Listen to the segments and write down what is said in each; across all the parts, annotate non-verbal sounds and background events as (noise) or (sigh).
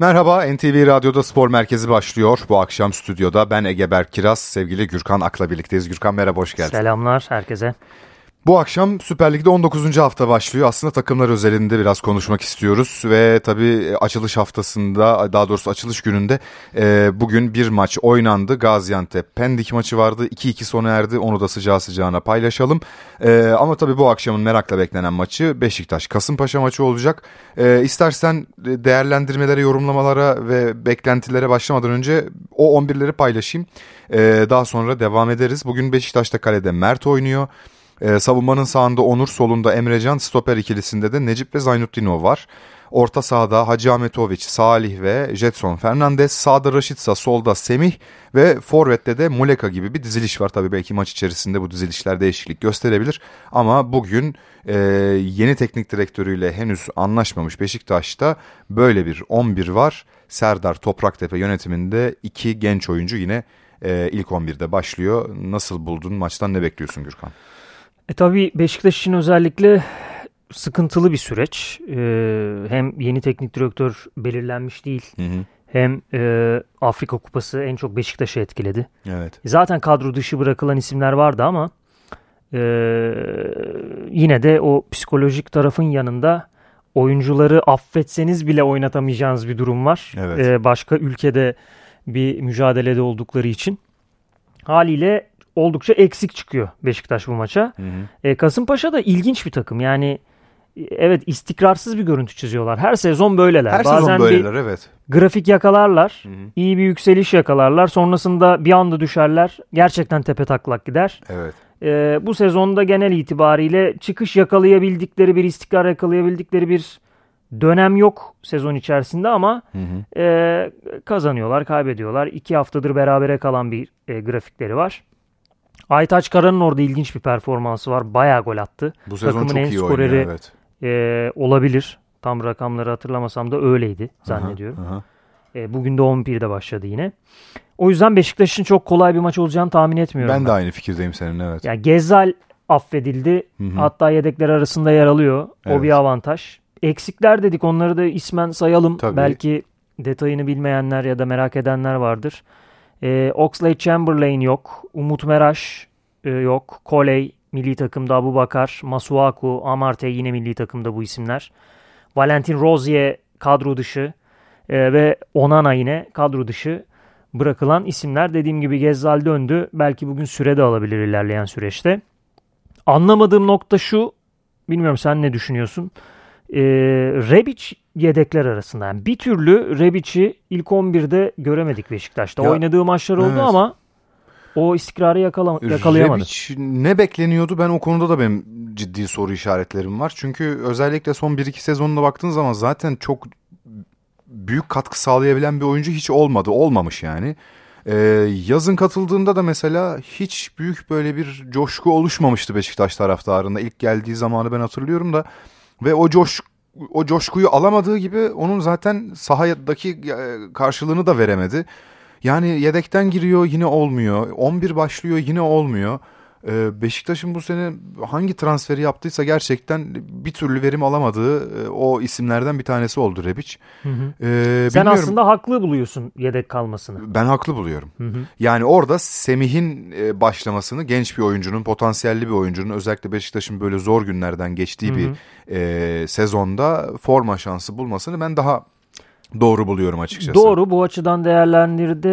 Merhaba NTV Radyo'da Spor Merkezi başlıyor. Bu akşam stüdyoda ben Ege Berk Kiraz, sevgili Gürkan Ak'la birlikteyiz. Gürkan merhaba, hoş geldin. Selamlar herkese. Bu akşam Süper Lig'de 19. hafta başlıyor. Aslında takımlar özelinde biraz konuşmak istiyoruz ve tabii açılış haftasında daha doğrusu açılış gününde e, bugün bir maç oynandı. Gaziantep Pendik maçı vardı. 2-2 sona erdi. Onu da sıcağı sıcağına paylaşalım. E, ama tabii bu akşamın merakla beklenen maçı Beşiktaş Kasımpaşa maçı olacak. E, istersen değerlendirmelere, yorumlamalara ve beklentilere başlamadan önce o 11'leri paylaşayım. E, daha sonra devam ederiz. Bugün Beşiktaş'ta kalede Mert oynuyor. Ee, savunmanın sağında Onur, solunda Emrecan, stoper ikilisinde de Necip ve Zaynutdinov var. Orta sahada Hacı Ahmetoviç, Salih ve Jetson Fernandez, sağda Raşitsa, solda Semih ve forvette de Muleka gibi bir diziliş var. Tabii belki maç içerisinde bu dizilişler değişiklik gösterebilir ama bugün e, yeni teknik direktörüyle henüz anlaşmamış Beşiktaş'ta böyle bir 11 var. Serdar Topraktepe yönetiminde iki genç oyuncu yine e, ilk 11'de başlıyor. Nasıl buldun maçtan ne bekliyorsun Gürkan? E tabii Beşiktaş için özellikle sıkıntılı bir süreç. Ee, hem yeni teknik direktör belirlenmiş değil. Hı hı. Hem e, Afrika Kupası en çok Beşiktaş'ı etkiledi. Evet. Zaten kadro dışı bırakılan isimler vardı ama e, yine de o psikolojik tarafın yanında oyuncuları affetseniz bile oynatamayacağınız bir durum var. Evet. E, başka ülkede bir mücadelede oldukları için. Haliyle oldukça eksik çıkıyor Beşiktaş bu maça. Hı hı. E, Kasımpaşa da ilginç bir takım. Yani e, evet istikrarsız bir görüntü çiziyorlar. Her sezon böyleler. Her Bazen sezon böyleler evet. Grafik yakalarlar. Hı hı. iyi bir yükseliş yakalarlar. Sonrasında bir anda düşerler. Gerçekten tepe taklak gider. Evet. E, bu sezonda genel itibariyle çıkış yakalayabildikleri bir istikrar yakalayabildikleri bir dönem yok sezon içerisinde ama hı hı. E, kazanıyorlar, kaybediyorlar. İki haftadır berabere kalan bir e, grafikleri var. Aytaç Kara'nın orada ilginç bir performansı var. Bayağı gol attı. Bu sezon Takımın çok en iyi skoreri, oynuyor evet. E, olabilir. Tam rakamları hatırlamasam da öyleydi zannediyorum. Aha, aha. E, bugün de 11'de başladı yine. O yüzden Beşiktaş'ın çok kolay bir maç olacağını tahmin etmiyorum. Ben, ben. de aynı fikirdeyim senin evet. Yani Gezzal affedildi. Hı hı. Hatta yedekler arasında yer alıyor. Evet. O bir avantaj. Eksikler dedik onları da ismen sayalım. Tabii. Belki detayını bilmeyenler ya da merak edenler vardır. E, Oxlade Chamberlain yok. Umut Meraş e, yok. Koley milli takımda Abu Bakar. Masuaku, Amarte yine milli takımda bu isimler. Valentin Rozier kadro dışı. E, ve Onana yine kadro dışı bırakılan isimler. Dediğim gibi Gezzal döndü. Belki bugün süre de alabilir ilerleyen süreçte. Anlamadığım nokta şu. Bilmiyorum sen ne düşünüyorsun? E, Rebic yedekler arasında. Yani bir türlü Rebic'i ilk 11'de göremedik Beşiktaş'ta. Ya, Oynadığı maçlar oldu evet. ama o istikrarı yakala yakalayamadı. Rebic ne bekleniyordu? Ben o konuda da benim ciddi soru işaretlerim var. Çünkü özellikle son 1-2 sezonuna baktığın zaman zaten çok büyük katkı sağlayabilen bir oyuncu hiç olmadı. Olmamış yani. Ee, yazın katıldığında da mesela hiç büyük böyle bir coşku oluşmamıştı Beşiktaş taraftarında. İlk geldiği zamanı ben hatırlıyorum da ve o coş o coşkuyu alamadığı gibi onun zaten sahadaki e, karşılığını da veremedi. Yani yedekten giriyor yine olmuyor. 11 başlıyor yine olmuyor. Ee, Beşiktaş'ın bu sene hangi transferi yaptıysa gerçekten bir türlü verim alamadığı e, o isimlerden bir tanesi oldu Rebic. Hı hı. Ee, Sen aslında haklı buluyorsun yedek kalmasını. Ben haklı buluyorum. Hı hı. Yani orada Semih'in e, başlamasını genç bir oyuncunun, potansiyelli bir oyuncunun özellikle Beşiktaş'ın böyle zor günlerden geçtiği hı hı. bir e, sezonda forma şansı bulmasını ben daha Doğru buluyorum açıkçası. Doğru bu açıdan değerlendirdi,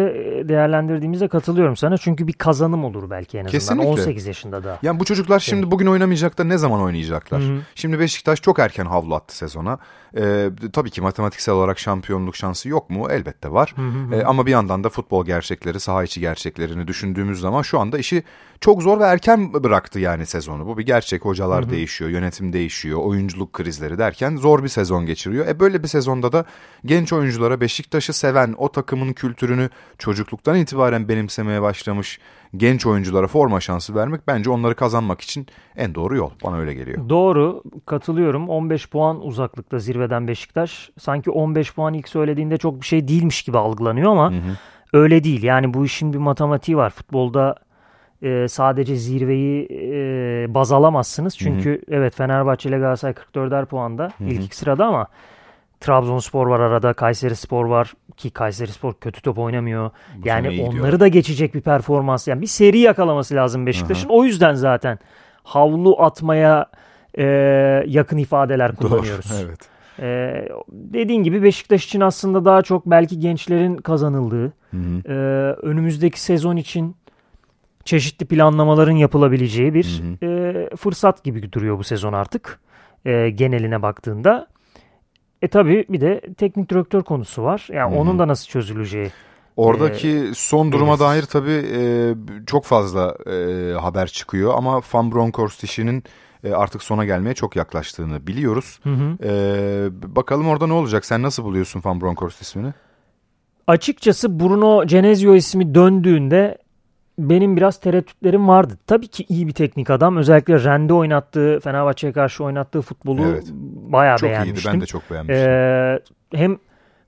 değerlendirdiğimizde katılıyorum sana. Çünkü bir kazanım olur belki en azından Kesinlikle. 18 yaşında da. Yani bu çocuklar şimdi evet. bugün oynamayacak da ne zaman oynayacaklar? Hı-hı. Şimdi Beşiktaş çok erken havlu attı sezona. Ee, tabii ki matematiksel olarak şampiyonluk şansı yok mu? Elbette var. Ee, ama bir yandan da futbol gerçekleri, saha içi gerçeklerini düşündüğümüz zaman şu anda işi çok zor ve erken bıraktı yani sezonu. Bu bir gerçek. Hocalar Hı-hı. değişiyor, yönetim değişiyor, oyunculuk krizleri derken zor bir sezon geçiriyor. E böyle bir sezonda da genç oyunculara Beşiktaş'ı seven, o takımın kültürünü çocukluktan itibaren benimsemeye başlamış genç oyunculara forma şansı vermek bence onları kazanmak için en doğru yol. Bana öyle geliyor. Doğru. Katılıyorum. 15 puan uzaklıkta zirveden Beşiktaş. Sanki 15 puan ilk söylediğinde çok bir şey değilmiş gibi algılanıyor ama hı hı. öyle değil. Yani bu işin bir matematiği var. Futbolda e, sadece zirveyi e, baz alamazsınız. Çünkü hı hı. evet Fenerbahçe ile Galatasaray 44'er puanda hı hı. ilk iki sırada ama Trabzonspor var arada, Kayseri Spor var ki Kayseri Spor kötü top oynamıyor. Bu yani onları da geçecek bir performans. Yani bir seri yakalaması lazım Beşiktaş'ın. O yüzden zaten havlu atmaya e, yakın ifadeler kullanıyoruz. Doğru, evet. Ee, dediğin gibi Beşiktaş için aslında daha çok belki gençlerin kazanıldığı, hı hı. E, önümüzdeki sezon için çeşitli planlamaların yapılabileceği bir hı hı. E, fırsat gibi duruyor bu sezon artık e, geneline baktığında. E tabi bir de teknik direktör konusu var. Yani hı. onun da nasıl çözüleceği. Oradaki e, son duruma belirsiz. dair tabii e, çok fazla e, haber çıkıyor ama Van Bronckhorst işinin e, artık sona gelmeye çok yaklaştığını biliyoruz. Hı hı. E, bakalım orada ne olacak? Sen nasıl buluyorsun Van Bronckhorst ismini? Açıkçası Bruno Genesio ismi döndüğünde benim biraz tereddütlerim vardı. Tabii ki iyi bir teknik adam. Özellikle Rende oynattığı, Fenerbahçe'ye karşı oynattığı futbolu evet. bayağı çok beğenmiştim. Çok iyiydi. Ben de çok beğenmiştim. Ee, hem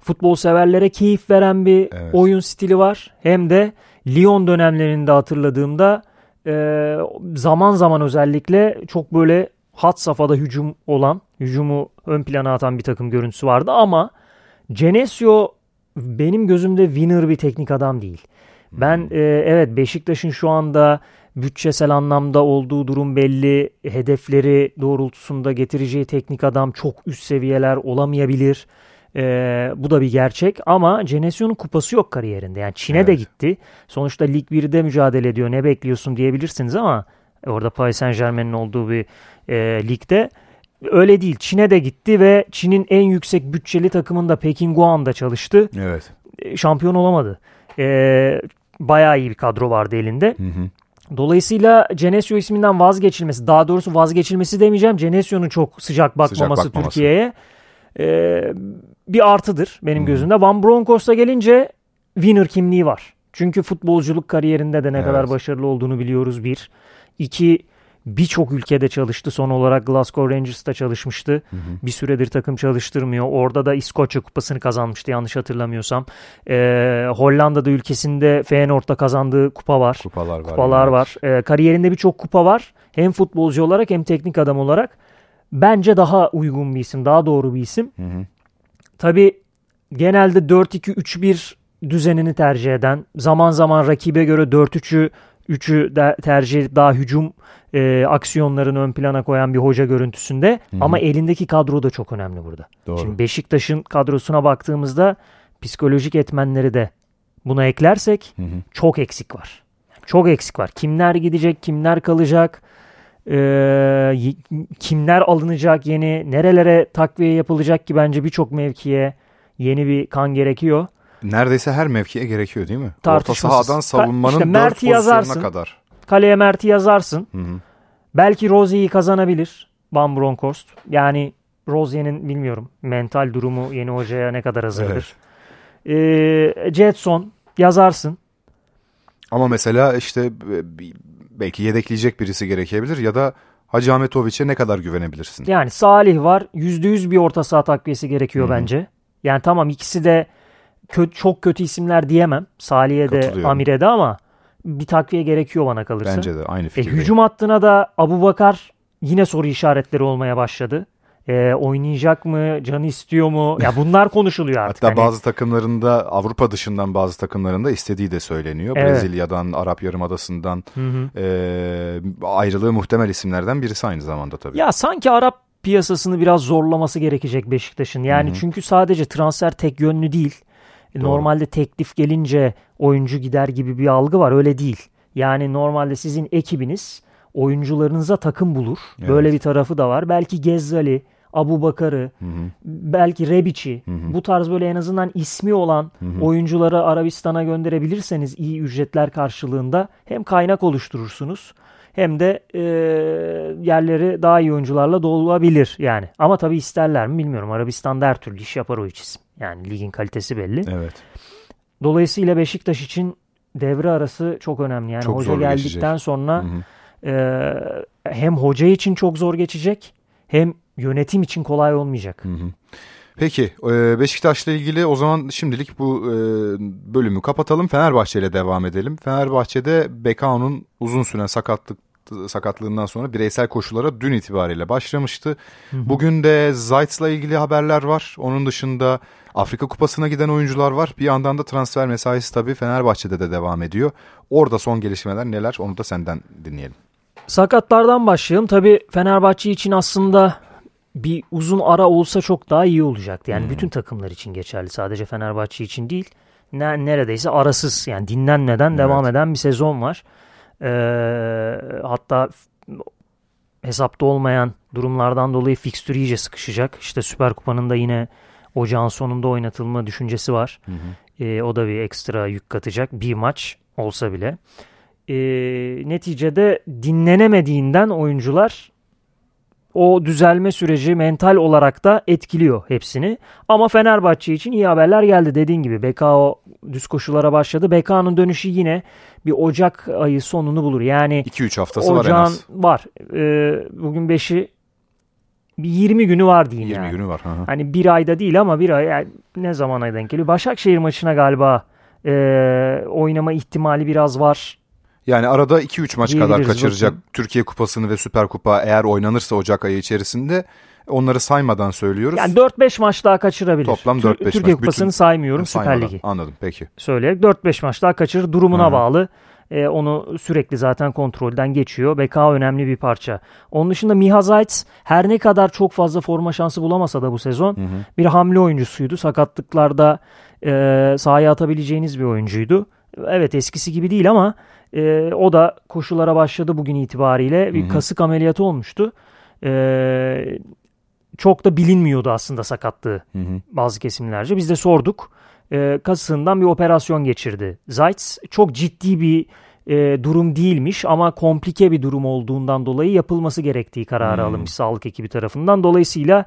futbol severlere keyif veren bir evet. oyun stili var. Hem de Lyon dönemlerinde hatırladığımda e, zaman zaman özellikle çok böyle hat safhada hücum olan, hücumu ön plana atan bir takım görüntüsü vardı ama Genesio benim gözümde winner bir teknik adam değil. Ben hmm. e, evet Beşiktaş'ın şu anda bütçesel anlamda olduğu durum belli. Hedefleri doğrultusunda getireceği teknik adam çok üst seviyeler olamayabilir. E, bu da bir gerçek ama Genesio'nun kupası yok kariyerinde. Yani Çin'e evet. de gitti. Sonuçta Lig 1'de mücadele ediyor. Ne bekliyorsun diyebilirsiniz ama orada Paris Saint Germain'in olduğu bir e, ligde öyle değil. Çin'e de gitti ve Çin'in en yüksek bütçeli takımında Pekin Guan'da çalıştı. Evet. E, şampiyon olamadı. E, bayağı iyi bir kadro vardı elinde. Hı hı. Dolayısıyla Genesio isminden vazgeçilmesi, daha doğrusu vazgeçilmesi demeyeceğim. Genesio'nun çok sıcak bakmaması, sıcak bakmaması. Türkiye'ye e, bir artıdır benim hmm. gözümde. Van Bronckhorst'a gelince winner kimliği var. Çünkü futbolculuk kariyerinde de ne evet. kadar başarılı olduğunu biliyoruz bir. İki birçok ülkede çalıştı. Son olarak Glasgow Rangers'ta çalışmıştı. Hı hı. Bir süredir takım çalıştırmıyor. Orada da İskoçya kupasını kazanmıştı yanlış hatırlamıyorsam. Ee, Hollanda'da ülkesinde Feyenoord'da kazandığı kupa var. Kupalar var. Kupalar yani. var. Ee, kariyerinde birçok kupa var. Hem futbolcu olarak hem teknik adam olarak. Bence daha uygun bir isim. Daha doğru bir isim. Hı hı. Tabii genelde 4-2-3-1 düzenini tercih eden, zaman zaman rakibe göre 4-3'ü 3'ü de tercih daha hücum e, aksiyonlarını ön plana koyan bir hoca görüntüsünde. Hı-hı. Ama elindeki kadro da çok önemli burada. Doğru. Şimdi Beşiktaş'ın kadrosuna baktığımızda psikolojik etmenleri de buna eklersek Hı-hı. çok eksik var. Çok eksik var. Kimler gidecek, kimler kalacak, e, kimler alınacak yeni, nerelere takviye yapılacak ki bence birçok mevkiye yeni bir kan gerekiyor. Neredeyse her mevkiye gerekiyor değil mi? Orta sahadan savunmanın işte dört pozisyonuna yazarsın, kadar. Kaleye Mert'i yazarsın. Hı hı. Belki Rozier'i kazanabilir Van Bronckhorst. Yani Rozier'in bilmiyorum mental durumu yeni hocaya ne kadar hazırdır. Evet. Ee, Jetson yazarsın. Ama mesela işte belki yedekleyecek birisi gerekebilir ya da Hacı Ahmetoviç'e ne kadar güvenebilirsin? Yani Salih var. %100 bir orta saha takviyesi gerekiyor Hı-hı. bence. Yani tamam ikisi de kötü, çok kötü isimler diyemem. Salih'e de Amir'e de ama bir takviye gerekiyor bana kalırsa. Bence de aynı fikir. E, hücum hattına da Abu Bakar yine soru işaretleri olmaya başladı. E, oynayacak mı? Canı istiyor mu? Ya (laughs) bunlar konuşuluyor artık. Hatta hani... bazı takımlarında Avrupa dışından bazı takımlarında istediği de söyleniyor. Evet. Brezilya'dan, Arap Yarımadası'ndan hı hı. E, ayrılığı muhtemel isimlerden birisi aynı zamanda tabii. Ya sanki Arap piyasasını biraz zorlaması gerekecek Beşiktaş'ın. Yani hı hı. çünkü sadece transfer tek yönlü değil. Doğru. Normalde teklif gelince oyuncu gider gibi bir algı var. Öyle değil. Yani normalde sizin ekibiniz oyuncularınıza takım bulur. Evet. Böyle bir tarafı da var. Belki Gezzali, Abu Bakar'ı, hı hı. belki Rebic'i bu tarz böyle en azından ismi olan hı hı. oyuncuları Arabistan'a gönderebilirseniz iyi ücretler karşılığında hem kaynak oluşturursunuz hem de e, yerleri daha iyi oyuncularla dolabilir yani. Ama tabii isterler mi bilmiyorum. Arabistan'da her türlü iş yapar o üç isim. Yani ligin kalitesi belli. Evet. Dolayısıyla Beşiktaş için devre arası çok önemli. Yani çok hoca geldikten geçecek. sonra E, hem hoca için çok zor geçecek hem yönetim için kolay olmayacak. Hı hı. Peki e, Beşiktaş'la ilgili o zaman şimdilik bu e, bölümü kapatalım. Fenerbahçe ile devam edelim. Fenerbahçe'de Bekao'nun uzun süren sakatlık sakatlığından sonra bireysel koşulara dün itibariyle başlamıştı. Hı hı. Bugün de Zayt'la ilgili haberler var. Onun dışında Afrika Kupası'na giden oyuncular var. Bir yandan da transfer mesaisi tabii Fenerbahçe'de de devam ediyor. Orada son gelişmeler neler onu da senden dinleyelim. Sakatlardan başlayalım. Tabii Fenerbahçe için aslında bir uzun ara olsa çok daha iyi olacaktı. Yani hmm. bütün takımlar için geçerli. Sadece Fenerbahçe için değil. Ne, neredeyse arasız yani dinlenmeden evet. devam eden bir sezon var. Ee, hatta hesapta olmayan durumlardan dolayı fikstür iyice sıkışacak. İşte Süper Kupa'nın da yine ocağın sonunda oynatılma düşüncesi var. Hı hı. E, o da bir ekstra yük katacak bir maç olsa bile. E, neticede dinlenemediğinden oyuncular o düzelme süreci mental olarak da etkiliyor hepsini. Ama Fenerbahçe için iyi haberler geldi. Dediğin gibi BKO düz koşulara başladı. BK'nın dönüşü yine bir Ocak ayı sonunu bulur. Yani 2-3 haftası var en az. var. Ee, bugün 5'i bir 20 günü var diyeyim 20 yani. günü var. Hı hı. Hani bir ayda değil ama bir ay yani ne zamana denk geliyor. Başakşehir maçına galiba e, oynama ihtimali biraz var. Yani arada 2-3 maç kadar kaçıracak bakın. Türkiye Kupası'nı ve Süper Kupa eğer oynanırsa Ocak ayı içerisinde onları saymadan söylüyoruz. Yani 4-5 maç daha kaçırabilir. Toplam 4-5 maç. Türkiye Kupası'nı Bütün... saymıyorum Süper Ligi. Anladım peki. Söyleyerek 4-5 maç daha kaçırır durumuna Hı-hı. bağlı. E, onu sürekli zaten kontrolden geçiyor. BK önemli bir parça. Onun dışında Miha Zayt her ne kadar çok fazla forma şansı bulamasa da bu sezon hı hı. bir hamle oyuncusuydu. Sakatlıklarda e, sahaya atabileceğiniz bir oyuncuydu. Evet eskisi gibi değil ama e, o da koşulara başladı bugün itibariyle. Bir hı hı. kasık ameliyatı olmuştu. E, çok da bilinmiyordu aslında sakatlığı hı hı. bazı kesimlerce. Biz de sorduk e, kasığından bir operasyon geçirdi. Zayt çok ciddi bir e, durum değilmiş ama komplike bir durum olduğundan dolayı yapılması gerektiği kararı hmm. alınmış sağlık ekibi tarafından. Dolayısıyla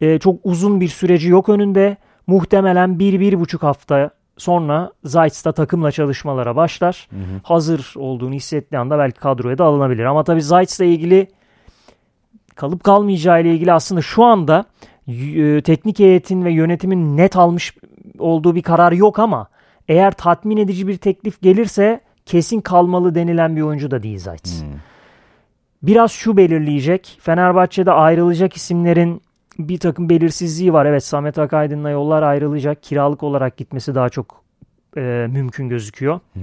e, çok uzun bir süreci yok önünde. Muhtemelen bir, bir buçuk hafta sonra Zayt da takımla çalışmalara başlar. Hı Hazır olduğunu hissettiği anda belki kadroya da alınabilir. Ama tabii Zayt ile ilgili kalıp kalmayacağı ile ilgili aslında şu anda e, teknik heyetin ve yönetimin net almış olduğu bir karar yok ama eğer tatmin edici bir teklif gelirse kesin kalmalı denilen bir oyuncu da değil Zayt. Hmm. Biraz şu belirleyecek. Fenerbahçe'de ayrılacak isimlerin bir takım belirsizliği var. Evet Samet Akaydın'la yollar ayrılacak. Kiralık olarak gitmesi daha çok e, mümkün gözüküyor. Hı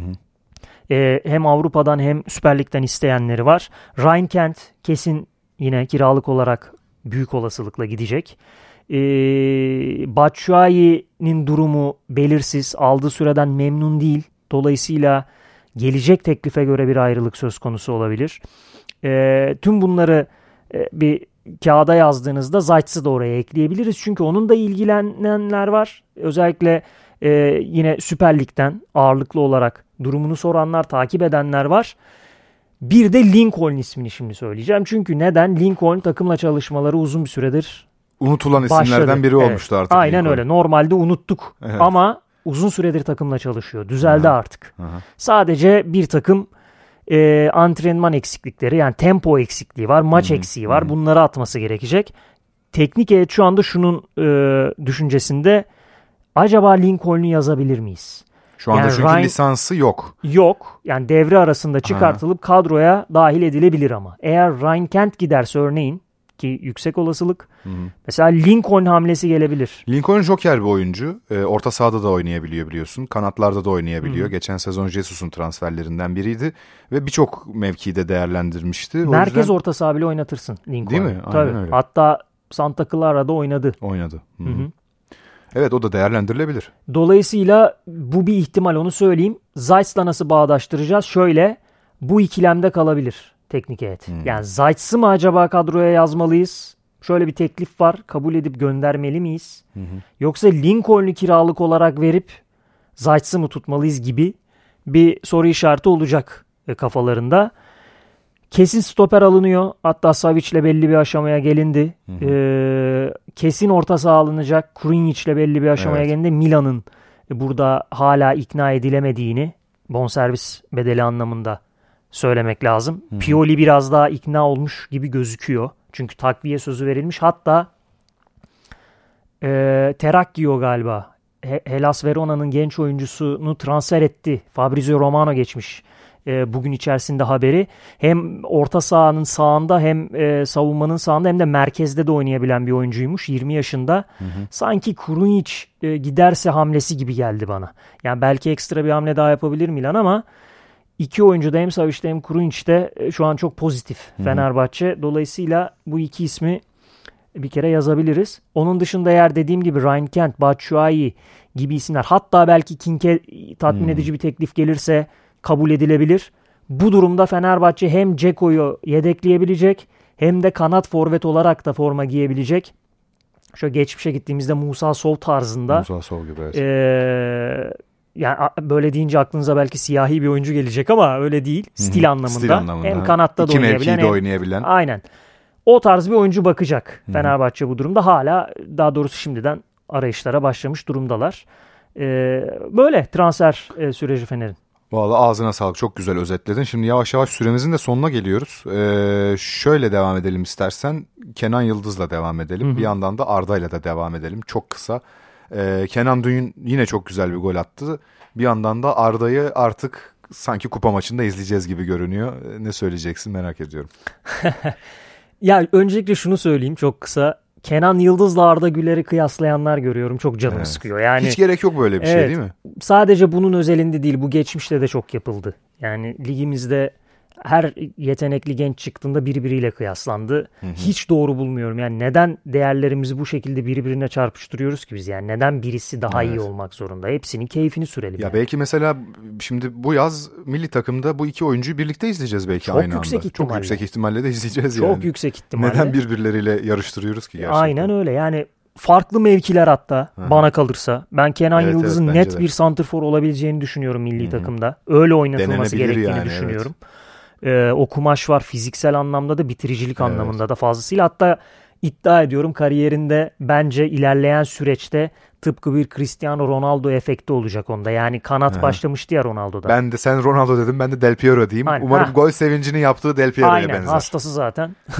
E, hem Avrupa'dan hem Süper Lig'den isteyenleri var. Ryan Kent kesin yine kiralık olarak büyük olasılıkla gidecek. E, Batshuayi'nin durumu belirsiz. Aldığı süreden memnun değil. Dolayısıyla gelecek teklife göre bir ayrılık söz konusu olabilir. E, tüm bunları e, bir kağıda yazdığınızda Zayt'sı da oraya ekleyebiliriz. Çünkü onun da ilgilenenler var. Özellikle e, yine Süper Lig'den ağırlıklı olarak durumunu soranlar, takip edenler var. Bir de Lincoln ismini şimdi söyleyeceğim. Çünkü neden? Lincoln takımla çalışmaları uzun bir süredir Unutulan başladı. isimlerden biri evet. olmuştu artık. Aynen Lincoln. öyle. Normalde unuttuk. Evet. Ama uzun süredir takımla çalışıyor. Düzeldi Aha. artık. Aha. Sadece bir takım e, antrenman eksiklikleri yani tempo eksikliği var, maç Hı-hı. eksiği var. Hı-hı. Bunları atması gerekecek. Teknik heyet şu anda şunun e, düşüncesinde acaba Lincoln'u yazabilir miyiz? Şu anda yani çünkü Ryan, lisansı yok. Yok. Yani devre arasında çıkartılıp ha. kadroya dahil edilebilir ama. Eğer Ryan Kent giderse örneğin ki yüksek olasılık. Hı hı. Mesela Lincoln hamlesi gelebilir. Lincoln joker bir oyuncu. E, orta sahada da oynayabiliyor biliyorsun. Kanatlarda da oynayabiliyor. Hı. Geçen sezon Jesus'un transferlerinden biriydi. Ve birçok mevkide değerlendirmişti. O Merkez yüzden... orta saha bile oynatırsın Lincoln. Değil mi? Aynen Tabii. öyle. Hatta Santa Clara'da oynadı. Oynadı. Hı hı. hı. Evet o da değerlendirilebilir. Dolayısıyla bu bir ihtimal onu söyleyeyim. Zayt'la nasıl bağdaştıracağız? Şöyle bu ikilemde kalabilir teknik heyet. Hmm. Yani Zayt'sı mı acaba kadroya yazmalıyız? Şöyle bir teklif var. Kabul edip göndermeli miyiz? Hı Yoksa Lincoln'u kiralık olarak verip Zayt'sı mı tutmalıyız gibi bir soru işareti olacak e, kafalarında. Kesin stoper alınıyor. Hatta Savic'le belli bir aşamaya gelindi. Hı hı. Ee, kesin orta saha alınacak. Krunić'le belli bir aşamaya evet. gelindi. Milan'ın burada hala ikna edilemediğini bonservis bedeli anlamında söylemek lazım. Hı-hı. Pioli biraz daha ikna olmuş gibi gözüküyor. Çünkü takviye sözü verilmiş. Hatta e, Terakkiyo galiba He- Hellas Verona'nın genç oyuncusunu transfer etti. Fabrizio Romano geçmiş e, bugün içerisinde haberi. Hem orta sahanın sağında hem e, savunmanın sağında hem de merkezde de oynayabilen bir oyuncuymuş. 20 yaşında. Hı hı. Sanki Krunic e, giderse hamlesi gibi geldi bana. Yani belki ekstra bir hamle daha yapabilir Milan ama iki oyuncu da hem Savic'te hem Krunic e, şu an çok pozitif. Fenerbahçe. Dolayısıyla bu iki ismi bir kere yazabiliriz. Onun dışında eğer dediğim gibi Ryan Kent, Batshuayi gibi isimler hatta belki Kink'e tatmin hmm. edici bir teklif gelirse kabul edilebilir. Bu durumda Fenerbahçe hem Ceko'yu yedekleyebilecek hem de kanat forvet olarak da forma giyebilecek. Şöyle geçmişe gittiğimizde Musa Sol tarzında. Musa Sol gibi evet. Ee, yani böyle deyince aklınıza belki siyahi bir oyuncu gelecek ama öyle değil. Stil Hı-hı. anlamında. Stil anlamında. Hem kanatta da oynayabilen. hem, oynayabilen. Aynen. O tarz bir oyuncu bakacak Hı-hı. Fenerbahçe bu durumda. Hala daha doğrusu şimdiden arayışlara başlamış durumdalar. Ee, böyle transfer e, süreci Fener'in. Valla ağzına sağlık çok güzel özetledin. Şimdi yavaş yavaş süremizin de sonuna geliyoruz. Ee, şöyle devam edelim istersen. Kenan Yıldız'la devam edelim. Hı hı. Bir yandan da Arda'yla da devam edelim. Çok kısa. Ee, Kenan Dün yine çok güzel bir gol attı. Bir yandan da Arda'yı artık sanki kupa maçında izleyeceğiz gibi görünüyor. Ee, ne söyleyeceksin merak ediyorum. (laughs) ya öncelikle şunu söyleyeyim çok kısa. Kenan Yıldız'la Arda Güler'i kıyaslayanlar görüyorum. Çok canımı evet. sıkıyor. Yani hiç gerek yok böyle bir şey, evet, şey değil mi? Sadece bunun özelinde değil. Bu geçmişte de çok yapıldı. Yani ligimizde her yetenekli genç çıktığında birbiriyle kıyaslandı. Hı hı. Hiç doğru bulmuyorum. Yani neden değerlerimizi bu şekilde birbirine çarpıştırıyoruz ki biz? Yani neden birisi daha evet. iyi olmak zorunda? Hepsinin keyfini sürelim. Ya yani. belki mesela şimdi bu yaz milli takımda bu iki oyuncuyu birlikte izleyeceğiz belki Çok aynı yüksek anda. Ihtimalle. Çok yüksek ihtimalle de izleyeceğiz Çok yani. Çok yüksek ihtimalle. Neden birbirleriyle yarıştırıyoruz ki gerçekten? Aynen öyle. Yani farklı mevkiler hatta Hı. bana kalırsa. Ben Kenan evet, Yıldız'ın evet, net de. bir santrfor olabileceğini düşünüyorum milli Hı-hı. takımda. Öyle oynatılması gerektiğini yani, düşünüyorum. Evet e, o kumaş var fiziksel anlamda da bitiricilik evet. anlamında da fazlasıyla. Hatta iddia ediyorum kariyerinde bence ilerleyen süreçte tıpkı bir Cristiano Ronaldo efekti olacak onda. Yani kanat Aha. başlamıştı ya Ronaldo'da. Ben de sen Ronaldo dedim ben de Del Piero diyeyim. Aynen. Umarım ha. gol sevincini yaptığı Del Piero'ya Aynen. benzer. hastası zaten. (laughs)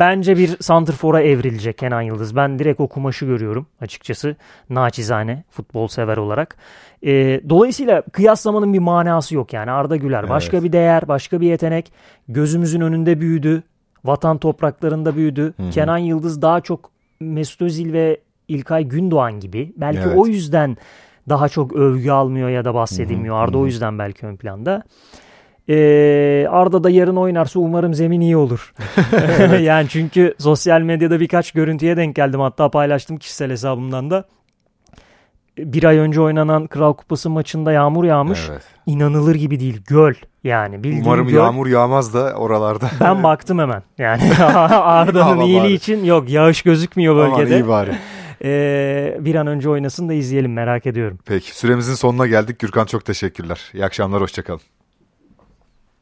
bence bir santrfora evrilecek Kenan Yıldız. Ben direkt o kumaşı görüyorum açıkçası. Naçizane futbol sever olarak. E, dolayısıyla kıyaslamanın bir manası yok yani Arda Güler başka evet. bir değer, başka bir yetenek. Gözümüzün önünde büyüdü. Vatan topraklarında büyüdü. Hı-hı. Kenan Yıldız daha çok Mesut Özil ve İlkay Gündoğan gibi. Belki evet. o yüzden daha çok övgü almıyor ya da bahsedilmiyor. Hı-hı. Arda o yüzden belki ön planda. Ee, Arda da yarın oynarsa umarım zemin iyi olur. (laughs) (laughs) yani çünkü sosyal medyada birkaç görüntüye denk geldim. Hatta paylaştım kişisel hesabımdan da bir ay önce oynanan Kral Kupası maçında yağmur yağmış. Evet. İnanılır gibi değil. Göl yani. Bildiğin Umarım göl. yağmur yağmaz da oralarda. (laughs) Ben baktım hemen. Yani (laughs) Arda'nın iyiliği bari. için yok yağış gözükmüyor bölgede. Aman iyi bari. (laughs) Ee, bir an önce oynasın da izleyelim merak ediyorum. Peki süremizin sonuna geldik. Gürkan çok teşekkürler. İyi akşamlar hoşçakalın.